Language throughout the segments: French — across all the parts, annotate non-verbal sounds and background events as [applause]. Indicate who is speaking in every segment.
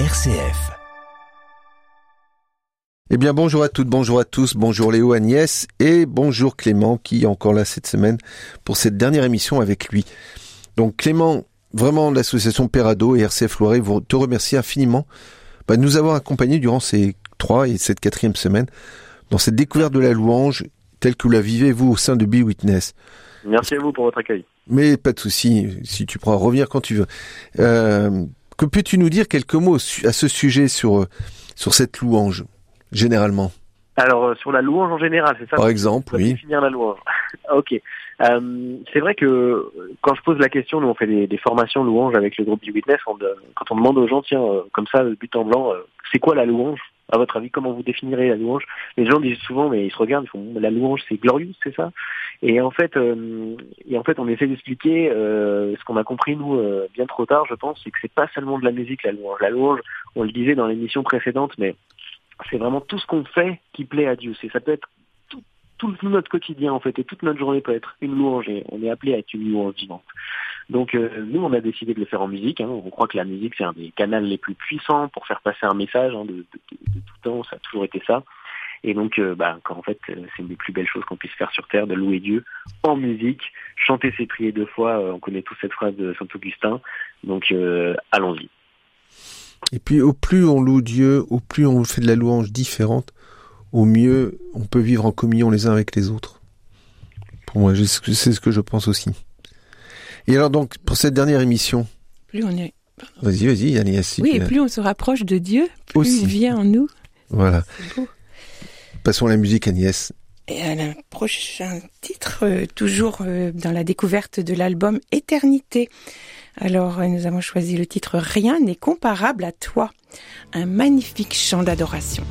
Speaker 1: RCF.
Speaker 2: Eh bien, bonjour à toutes, bonjour à tous, bonjour Léo, Agnès et bonjour Clément qui est encore là cette semaine pour cette dernière émission avec lui. Donc Clément, vraiment l'association Perado et RCF Loiret vous te remercie infiniment bah, de nous avoir accompagnés durant ces trois et cette quatrième semaine dans cette découverte de la louange telle que vous la vivez vous au sein de Be Witness.
Speaker 3: Merci à vous pour votre accueil.
Speaker 2: Mais pas de souci, si tu pourras revenir quand tu veux. Euh, que peux-tu nous dire quelques mots à ce sujet sur, sur cette louange, généralement?
Speaker 3: Alors, euh, sur la louange en général, c'est ça?
Speaker 2: Par exemple, oui.
Speaker 3: Définir la louange. [laughs] ok. Euh, c'est vrai que quand je pose la question, nous on fait des, des formations louange avec le groupe du Witness, on, quand on demande aux gens, tiens, euh, comme ça, but en blanc, euh, c'est quoi la louange? À votre avis, comment vous définirez la louange? Les gens disent souvent, mais ils se regardent, ils font, la louange c'est glorieux, c'est ça? Et en fait, euh, et en fait, on essaie d'expliquer euh, ce qu'on a compris nous euh, bien trop tard, je pense, c'est que c'est pas seulement de la musique la louange. La louange, on le disait dans l'émission précédente, mais c'est vraiment tout ce qu'on fait qui plaît à Dieu. C'est ça peut être tout, notre quotidien en fait, et toute notre journée peut être une louange. Et on est appelé à être une louange vivante. Donc nous, on a décidé de le faire en musique. Hein. On croit que la musique c'est un des canaux les plus puissants pour faire passer un message hein, de, tout temps. Ça a toujours été ça. Et donc, euh, bah, quand en fait, euh, c'est une des plus belles choses qu'on puisse faire sur Terre, de louer Dieu en musique, chanter ses prières deux fois. Euh, on connaît tous cette phrase de Saint Augustin. Donc, euh, allons-y.
Speaker 2: Et puis, au plus on loue Dieu, au plus on fait de la louange différente, au mieux on peut vivre en communion les uns avec les autres. Pour moi, c'est ce que je pense aussi. Et alors donc, pour cette dernière émission.
Speaker 4: Plus on est.
Speaker 2: Vas-y, vas-y, Agnès.
Speaker 4: Oui, et plus on se rapproche de Dieu, plus aussi. il vient en nous.
Speaker 2: Voilà. Passons à la musique, Agnès.
Speaker 4: Et à un prochain titre, euh, toujours euh, dans la découverte de l'album Éternité. Alors, euh, nous avons choisi le titre Rien n'est comparable à toi. Un magnifique chant d'adoration.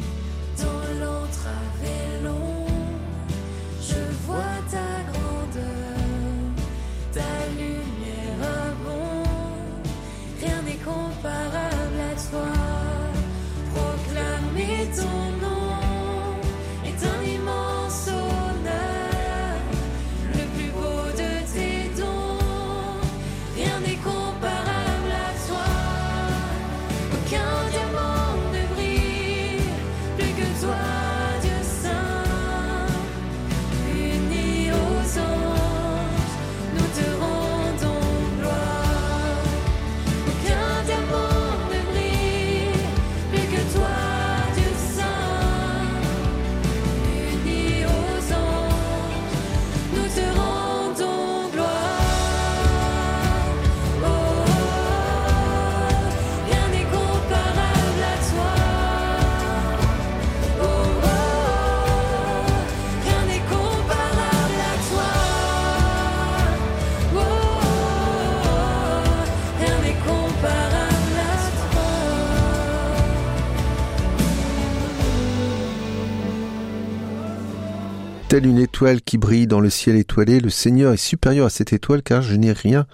Speaker 2: Telle une étoile qui brille dans le ciel étoilé, le Seigneur est supérieur à cette étoile car je n'ai rien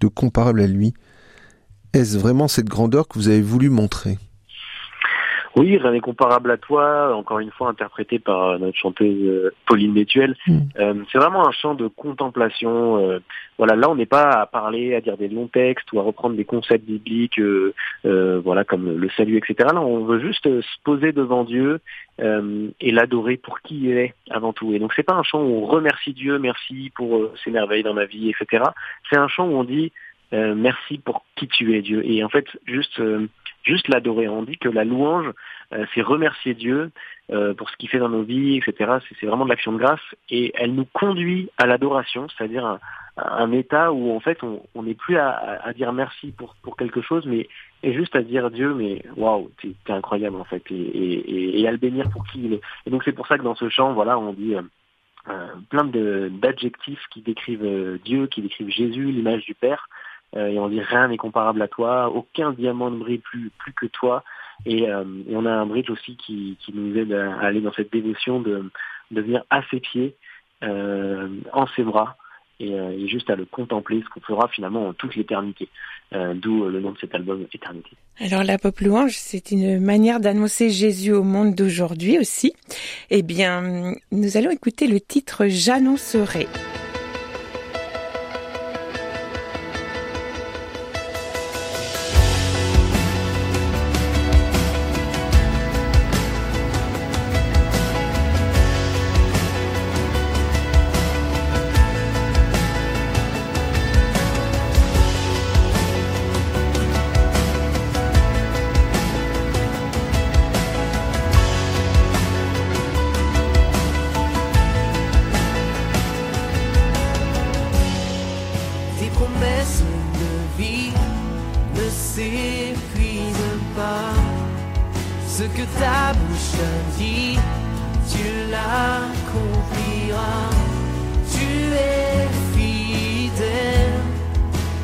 Speaker 2: de comparable à lui. Est-ce vraiment cette grandeur que vous avez voulu montrer?
Speaker 3: Oui, rien n'est comparable à toi, encore une fois interprété par notre chanteuse Pauline Détuel. Mm. Euh, c'est vraiment un chant de contemplation. Euh, voilà, là on n'est pas à parler, à dire des longs textes ou à reprendre des concepts bibliques, euh, euh voilà comme le salut, etc. Là, on veut juste se poser devant Dieu et l'adorer pour qui il est avant tout. Et donc c'est pas un chant où on remercie Dieu, merci pour ses merveilles dans ma vie, etc. C'est un chant où on dit merci pour qui tu es Dieu. Et en fait, juste juste l'adorer. On dit que la louange, euh, c'est remercier Dieu euh, pour ce qu'il fait dans nos vies, etc. C'est vraiment de l'action de grâce et elle nous conduit à l'adoration, c'est-à-dire un, un, état où en fait on n'est plus à, dire merci pour, quelque chose, mais juste à dire Dieu, mais waouh, t'es es incroyable en fait, et, à le bénir pour qui il est. Et donc c'est pour ça que dans ce chant, voilà, on dit euh, plein d'adjectifs qui décrivent Dieu, qui décrivent Jésus, l'image du Père. Euh, et on dit rien n'est comparable à toi, aucun diamant ne brille plus, plus que toi. Et, euh, on a un bridge aussi qui, nous aide à aller dans cette dévotion de, venir à ses pieds, euh, en ses bras, et, juste à le contempler, ce qu'on fera finalement en toute l'éternité. D'où le nom de cet album, Éternité.
Speaker 4: Alors la pop louange, c'est une manière d'annoncer Jésus au monde d'aujourd'hui aussi. Eh bien, nous allons écouter le titre J'annoncerai. S'épuise pas. Ce que ta bouche dit, tu l'accompliras. Tu es fidèle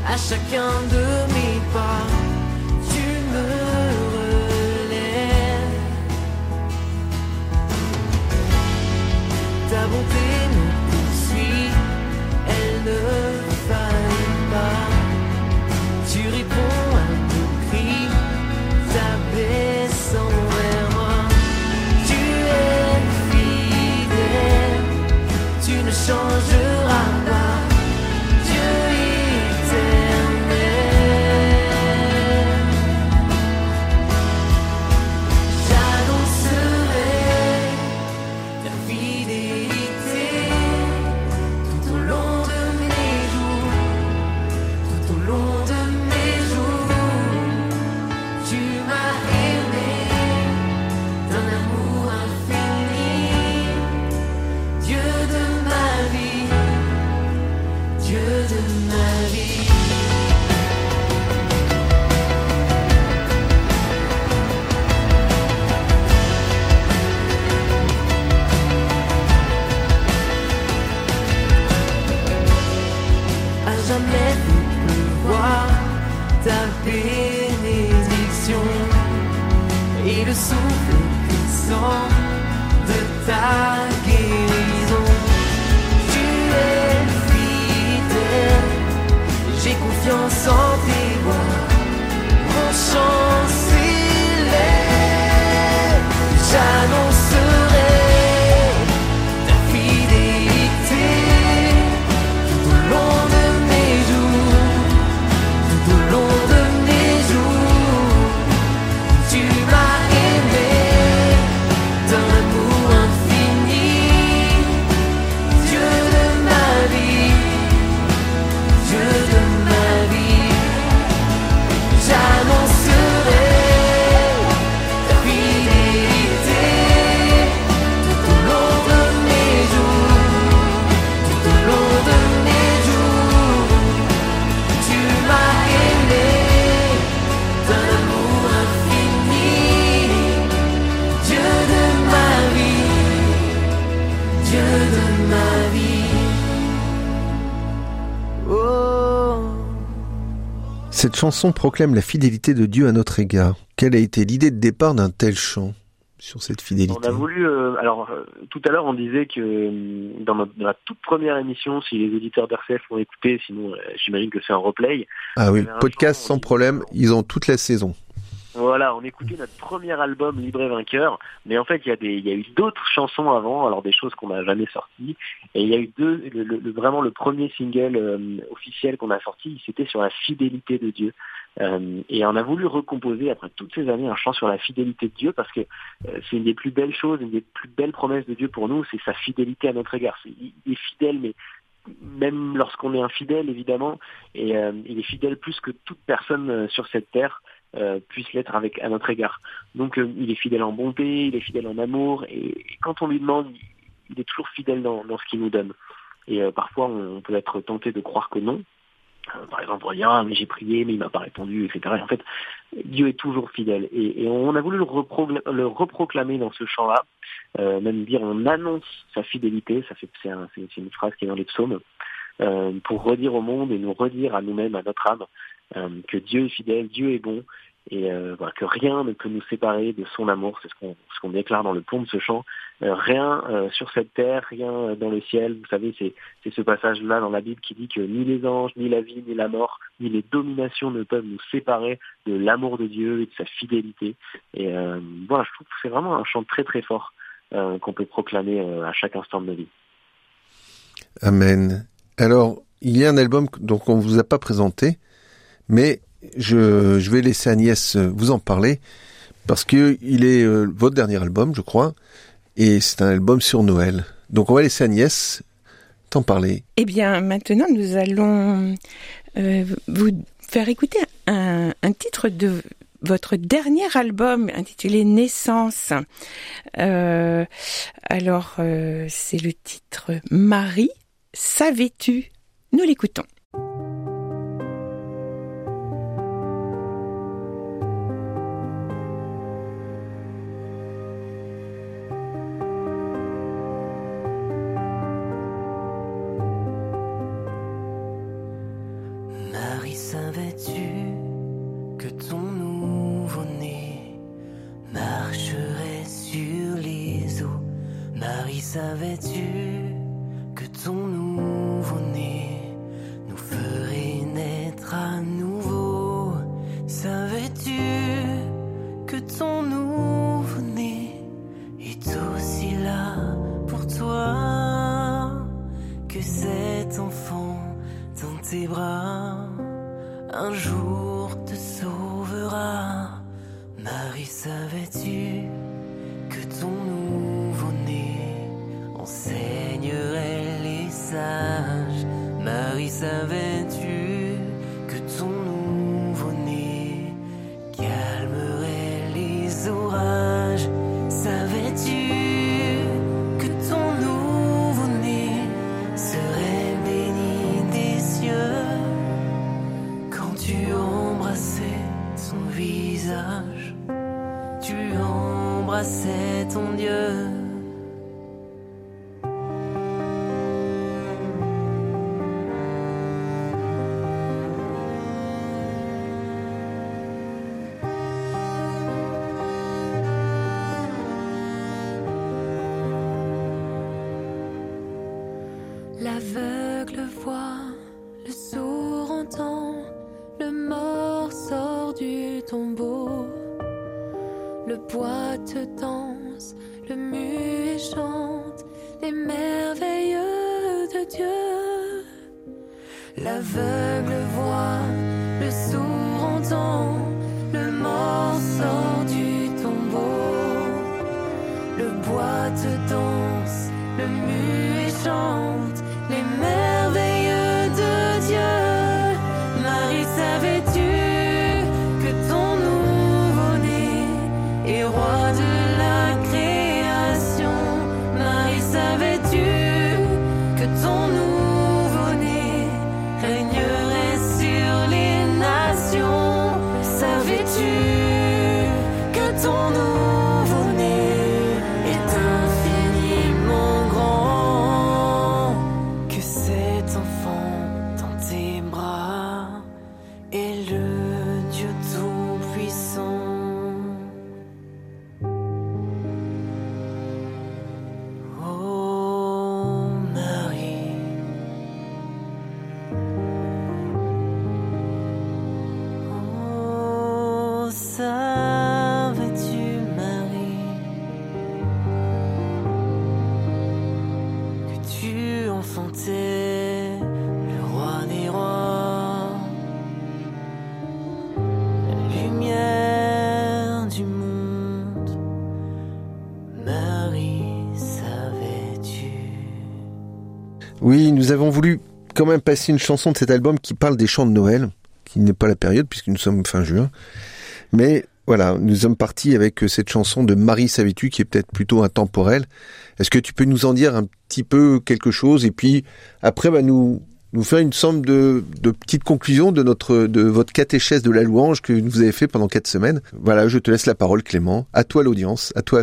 Speaker 4: à chacun de mes pas. Tu me relèves. Ta bonté
Speaker 2: chanson proclame la fidélité de Dieu à notre égard. Quelle a été l'idée de départ d'un tel chant sur cette fidélité?
Speaker 3: On a voulu, euh, alors euh, tout à l'heure on disait que euh, dans, notre- dans la toute première émission, si les auditeurs d'RCF ont écouté, sinon j'imagine que c'est un replay.
Speaker 2: Ah oui,
Speaker 3: un
Speaker 2: podcast
Speaker 3: chant,
Speaker 2: sans
Speaker 3: dit-
Speaker 2: problème, ils ont toute la saison.
Speaker 3: Voilà, on écoutait notre premier album Libre Vainqueur, mais en fait il y a eu d'autres chansons avant, alors des choses qu'on n'a jamais sorties, et il y a eu deux, le, le- vraiment le premier single euh, officiel qu'on a sorti, c'était sur la fidélité de Dieu. Euh, et on a voulu recomposer après toutes ces années un chant sur la fidélité de Dieu parce que euh, c'est une des plus belles choses, une des plus belles promesses de Dieu pour nous, c'est sa fidélité à notre égard. Il est fidèle, mais même lorsqu'on est infidèle, évidemment, et il est fidèle plus que toute personne sur cette terre euh, puisse l'être avec à notre égard. Donc euh, il est fidèle en bonté, il est fidèle en amour, et, quand on lui demande, il, est toujours fidèle dans, ce qu'il nous donne. Et euh, parfois on, peut être tenté de croire que non. Euh, par exemple, on ah mais j'ai prié mais il m'a pas répondu, etc. Et en fait, Dieu est toujours fidèle. Et, on a voulu le, repro- le reproclamer dans ce chant-là, même dire on annonce sa fidélité. Ça c'est un- c'est- c'est une phrase qui est dans les psaumes pour redire au monde et nous redire à nous-mêmes, à notre âme, que Dieu est fidèle, Dieu est bon, et euh, voilà, que rien ne peut nous séparer de son amour. C'est ce qu'on déclare dans le pont de ce chant. Euh, rien euh, sur cette terre, rien euh, dans le ciel. Vous savez, c'est ce passage-là dans la Bible qui dit que ni les anges, ni la vie, ni la mort, ni les dominations ne peuvent nous séparer de l'amour de Dieu et de sa fidélité. Et euh, voilà, je trouve que c'est vraiment un chant très très fort euh, qu'on peut proclamer euh, à chaque instant de nos vies.
Speaker 2: Amen. Alors, il y a un album donc on vous a pas présenté, mais je, vais laisser Agnès vous en parler parce que il est euh, votre dernier album, je crois, et c'est un album sur Noël. Donc on va laisser Agnès t'en parler.
Speaker 5: Eh bien, maintenant, nous allons euh, vous faire écouter un, titre de votre dernier album intitulé Naissance. Euh, alors, euh, c'est le titre Marie, savais-tu? Nous l'écoutons.
Speaker 4: Le poète danse, le muet chante les merveilles de Dieu. L'aveugle
Speaker 2: Oui, nous avons voulu même passer une chanson de cet album qui parle des chants de Noël, qui n'est pas la période puisque nous sommes fin juin. Mais voilà, nous sommes partis avec cette chanson de Marie Savais-tu qui est peut-être plutôt intemporelle. Est-ce que tu peux nous en dire un petit peu quelque chose? Et puis après bah, nous nous faire une somme de, de petites conclusions de notre de votre catéchèse de la louange que vous avez fait pendant quatre semaines. Voilà, je te laisse la parole Clément. À toi l'audience, à toi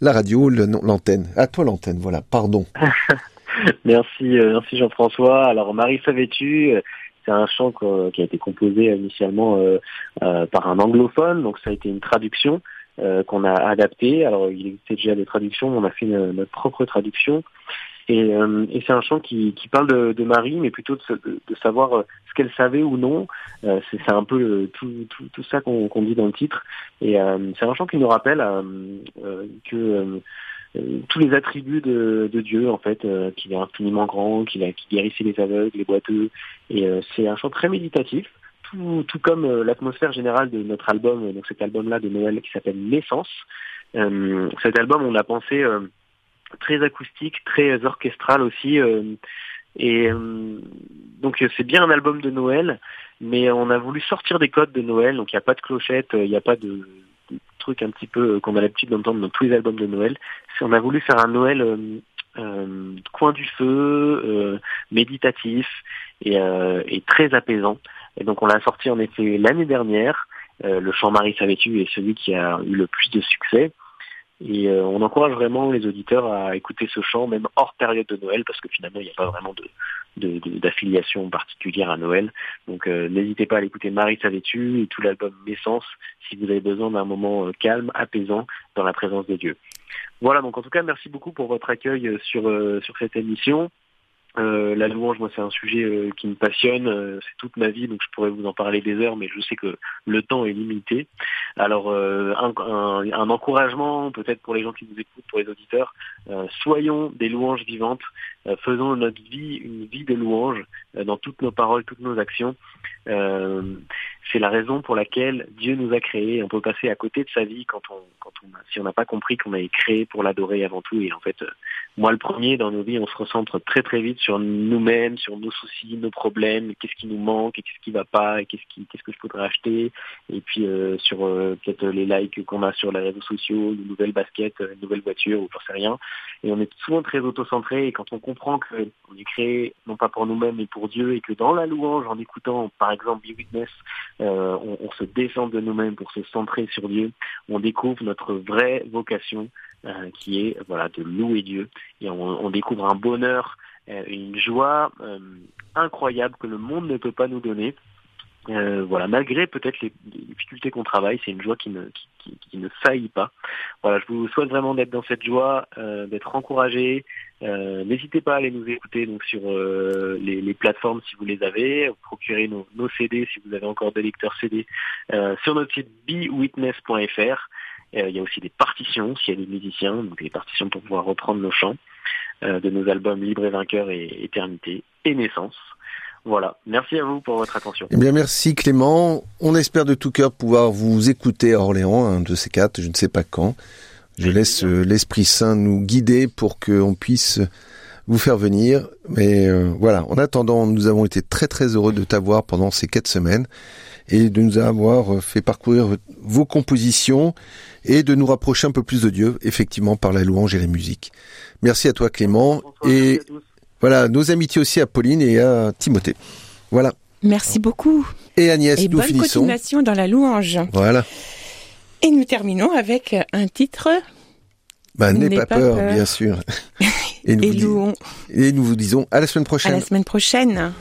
Speaker 2: la radio, l'antenne. À toi l'antenne, voilà, pardon. [laughs] [laughs]
Speaker 3: Merci, euh, merci Jean-François. Alors Marie savais-tu euh, c'est un chant qu'on- qui a été composé initialement euh, euh, par un anglophone, donc ça a été une traduction euh, qu'on a adaptée. Alors il existait déjà des traductions, on a fait notre propre traduction. Et, euh, et c'est un chant qui, qui parle de, de Marie, mais plutôt de, de- savoir euh, ce qu'elle savait ou non. Euh, c'est un peu tout, tout, tout ça qu'on dit dans le titre. Et euh, c'est un chant qui nous rappelle euh, euh, que euh, euh, tous les attributs de, de Dieu en fait, euh, qu'il est infiniment grand, qu'il qui guérissait les aveugles, les boiteux, et euh, c'est un chant très méditatif, tout, tout comme euh, l'atmosphère générale de notre album, euh, donc cet album-là de Noël qui s'appelle Naissance. Euh, cet album, on l'a pensé euh, très acoustique, très orchestral aussi, euh, et euh, donc euh, c'est bien un album de Noël, mais on a voulu sortir des codes de Noël, donc il n'y a pas de clochette, euh, il n'y a pas de, de trucs un petit peu euh, qu'on a l'habitude d'entendre dans tous les albums de Noël. On a voulu faire un Noël euh, euh, coin du feu, euh, méditatif et, euh, et très apaisant. Et donc on l'a sorti en effet l'année dernière. Euh, le chant Marie savais-tu est celui qui a eu le plus de succès. Et on encourage vraiment les auditeurs à écouter ce chant, même hors période de Noël, parce que finalement, il n'y a pas vraiment de, d'affiliation particulière à Noël. Donc n'hésitez pas à l'écouter Marie Savetu et tout l'album Naissance si vous avez besoin d'un moment calme, apaisant dans la présence de Dieu. Voilà, donc en tout cas, merci beaucoup pour votre accueil sur, sur cette émission. Euh, la louange, moi, c'est un sujet euh, qui me passionne. Euh, c'est toute ma vie, donc je pourrais vous en parler des heures, mais je sais que le temps est limité. Alors, un, un, encouragement, peut-être pour les gens qui nous écoutent, pour les auditeurs, soyons des louanges vivantes. faisons notre vie une vie de louange dans toutes nos paroles, toutes nos actions. c'est la raison pour laquelle Dieu nous a créés. On peut passer à côté de sa vie quand on, quand on, si on n'a pas compris qu'on a été créé pour l'adorer avant tout. Et en fait, moi, le premier, dans nos vies, on se recentre très très vite sur nous-mêmes, sur nos soucis, nos problèmes, qu'est-ce qui nous manque, qu'est-ce qui va pas, qu'est-ce qui, qu'est-ce que je pourrais acheter, et puis euh, sur euh, peut-être les likes qu'on a sur les réseaux sociaux, une nouvelle basket, une nouvelle voiture, ou j'en sais rien. Et on est souvent très auto-centré, et quand on comprend qu'on est créé non pas pour nous-mêmes, mais pour Dieu, et que dans la louange, en écoutant par exemple Be Witness, euh, on, on se descend de nous-mêmes pour se centrer sur Dieu, on découvre notre vraie vocation, euh, qui est voilà de louer Dieu et on, on découvre un bonheur, une joie euh, incroyable que le monde ne peut pas nous donner. voilà, malgré peut-être les, difficultés qu'on travaille, c'est une joie qui ne, qui, qui, ne faillit pas. Voilà, je vous souhaite vraiment d'être dans cette joie, d'être encouragé. N'hésitez pas à aller nous écouter donc sur les, les, plateformes si vous les avez, procurer nos, nos, CD si vous avez encore des lecteurs CD sur notre site bewitness.fr. Euh, il y a aussi des partitions, s'il y a des musiciens, donc des partitions pour pouvoir reprendre nos chants euh, de nos albums Libre et Vainqueur et Éternité et Naissance. Voilà. Merci à vous pour votre attention.
Speaker 2: Eh bien, merci Clément. On espère de tout cœur pouvoir vous écouter à Orléans, un de ces quatre, je ne sais pas quand. Je laisse euh, l'Esprit Saint nous guider pour qu'on puisse vous faire venir. Mais voilà, en attendant, nous avons été très très heureux de t'avoir pendant ces quatre semaines et de nous avoir fait parcourir vos compositions et de nous rapprocher un peu plus de Dieu, effectivement, par la louange et la musique. Merci à toi Clément et voilà nos amitiés aussi à Pauline et à Timothée. Voilà.
Speaker 5: Merci beaucoup.
Speaker 2: Et Agnès,
Speaker 5: et
Speaker 2: nous
Speaker 5: bonne
Speaker 2: finissons.
Speaker 5: continuation dans la louange.
Speaker 2: Voilà.
Speaker 5: Et nous terminons avec un titre.
Speaker 2: Bah, n'aie pas, peur, bien sûr. [laughs]
Speaker 5: et, nous et,
Speaker 2: vous et nous vous disons à la semaine prochaine.
Speaker 5: À la semaine prochaine.